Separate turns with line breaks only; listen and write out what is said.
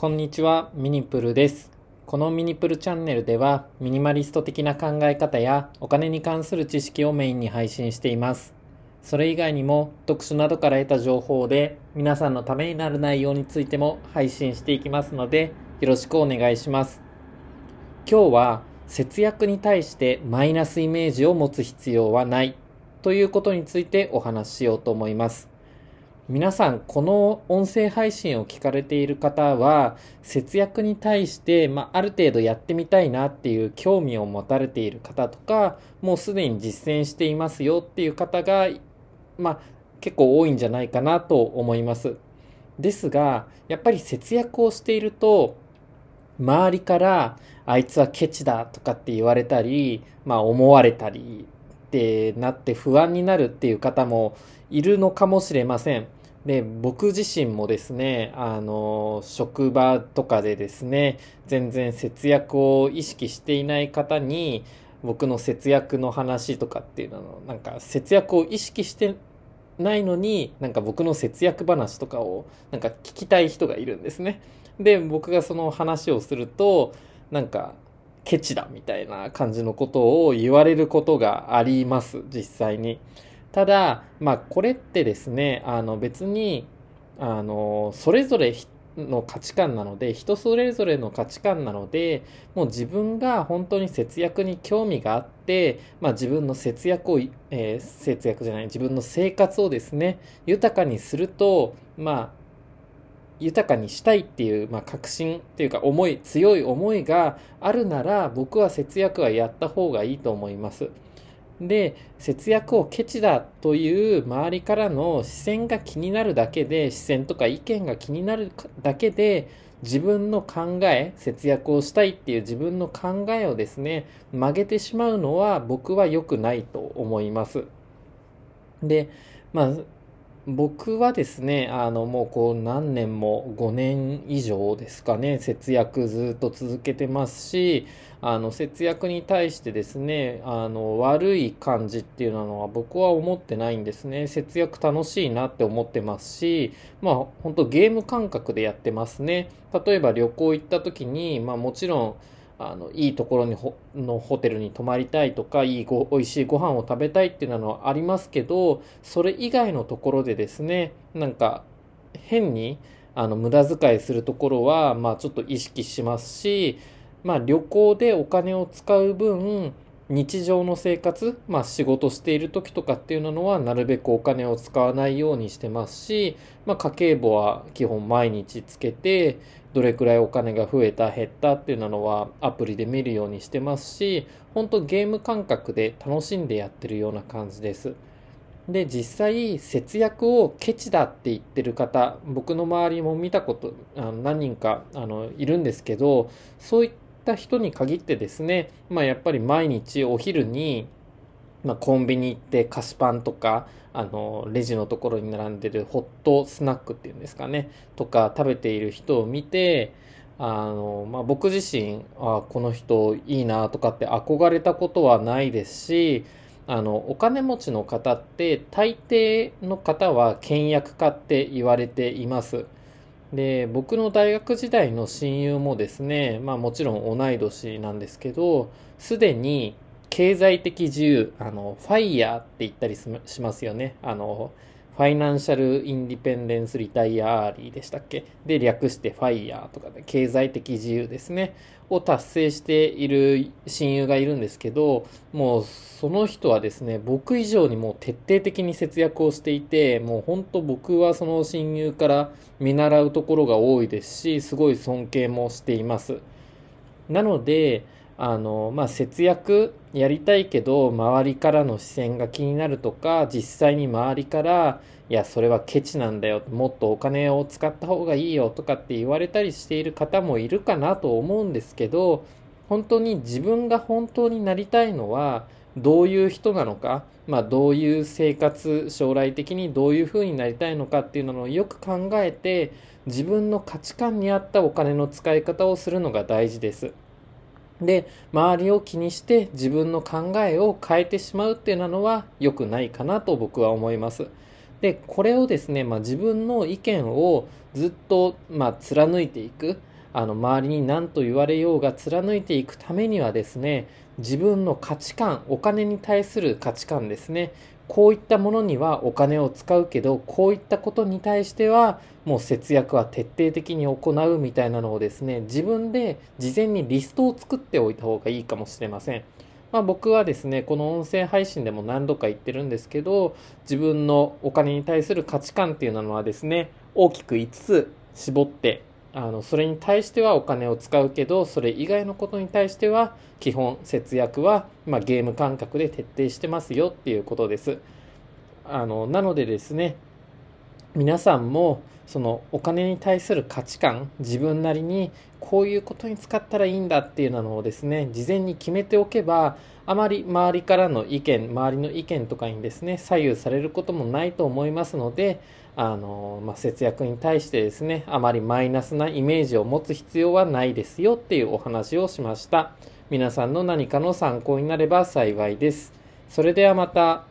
こんにちは、ミニプルです。このミニプルチャンネルでは、ミニマリスト的な考え方やお金に関する知識をメインに配信しています。それ以外にも、読書などから得た情報で、皆さんのためになる内容についても配信していきますので、よろしくお願いします。今日は、節約に対してマイナスイメージを持つ必要はないということについてお話ししようと思います。皆さん、この音声配信を聞かれている方は、節約に対して、まあ、ある程度やってみたいなっていう興味を持たれている方とか、もうすでに実践していますよっていう方が、まあ、結構多いんじゃないかなと思います。ですが、やっぱり節約をしていると、周りから、あいつはケチだとかって言われたり、まあ、思われたりってなって不安になるっていう方もいるのかもしれません。で、僕自身もですね、あの、職場とかでですね、全然節約を意識していない方に、僕の節約の話とかっていうののなんか節約を意識してないのに、なんか僕の節約話とかをなんか聞きたい人がいるんですね。で、僕がその話をすると、なんか、ケチだみたいな感じのことを言われることがあります、実際に。ただ、まあ、これってですね、あの別に、あの、それぞれの価値観なので、人それぞれの価値観なので、もう自分が本当に節約に興味があって、まあ自分の節約を、えー節約じゃない、自分の生活をですね、豊かにすると、まあ、豊かにしたいっていう、まあ、確信っていうか思い、強い思いがあるなら、僕は節約はやった方がいいと思います。で、節約をケチだという周りからの視線が気になるだけで、視線とか意見が気になるだけで、自分の考え、節約をしたいっていう自分の考えをですね、曲げてしまうのは僕は良くないと思います。で、まあ、僕はですね、あの、もうこう何年も5年以上ですかね、節約ずっと続けてますし、あの、節約に対してですね、あの、悪い感じっていうのは僕は思ってないんですね。節約楽しいなって思ってますし、まあ、本当ゲーム感覚でやってますね。例えば旅行行った時に、まあもちろん、あの、いいところにのホテルに泊まりたいとか、いいご、美味しいご飯を食べたいっていうのはありますけど、それ以外のところでですね、なんか、変に、あの、無駄遣いするところは、まあちょっと意識しますし、まあ旅行でお金を使う分、日常の生活、まあ仕事している時とかっていうのは、なるべくお金を使わないようにしてますし、まあ家計簿は基本毎日つけて、どれくらいお金が増えた減ったっていうのはアプリで見るようにしてますし本当ゲーム感覚で楽しんでやってるような感じです。で実際節約をケチだって言ってる方僕の周りも見たことあの何人かあのいるんですけどそういったた人に限ってですねまあやっぱり毎日お昼にまあ、コンビニ行って菓子パンとかあのレジのところに並んでるホットスナックっていうんですかねとか食べている人を見てあの、まあ、僕自身あこの人いいなとかって憧れたことはないですしあのお金持ちの方って大抵の方は倹約家って言われています。で僕の大学時代の親友もですねまあもちろん同い年なんですけどすでに経済的自由、あの、ファイヤーって言ったりしますよね。あの、ファイナンシャルインディペンデンスリタイアーリーでしたっけ？で、略してファイヤーとかで、経済的自由ですね。を達成している親友がいるんですけど、もうその人はですね、僕以上にもう徹底的に節約をしていて、もう本当僕はその親友から見習うところが多いですし、すごい尊敬もしています。なので、あの、まあ、節約やりたいけど、周りからの視線が気になるとか、実際に周りから、いや、それはケチなんだよ、もっとお金を使った方がいいよとかって言われたりしている方もいるかなと思うんですけど、本当に自分が本当になりたいのは、どういう人なのか、まあ、どういう生活、将来的にどういう風になりたいのかっていうのをよく考えて、自分の価値観に合ったお金の使い方をするのが大事です。で、周りを気にして自分の考えを変えてしまうっていうのは良くないかなと僕は思います。で、これをですね、まあ、自分の意見をずっと、まあ、貫いていく。あの周りに何と言われようが貫いていくためにはですね自分の価値観お金に対する価値観ですねこういったものにはお金を使うけどこういったことに対してはもう節約は徹底的に行うみたいなのをですね自分で事前にリストを作っておいた方がいいかもしれません。まあ、僕はですねこの音声配信でも何度か言ってるんですけど自分のお金に対する価値観っていうのはですね大きく5つ絞ってあのそれに対してはお金を使うけどそれ以外のことに対しては基本節約は、まあ、ゲーム感覚で徹底してますよっていうことです。あのなのでですね皆さんもそのお金に対する価値観自分なりにこういうことに使ったらいいんだっていうのをですね事前に決めておけばあまり周りからの意見周りの意見とかにですね左右されることもないと思いますのであの、まあ、節約に対してですねあまりマイナスなイメージを持つ必要はないですよっていうお話をしました。皆さんの何かの参考になれば幸いです。それではまた。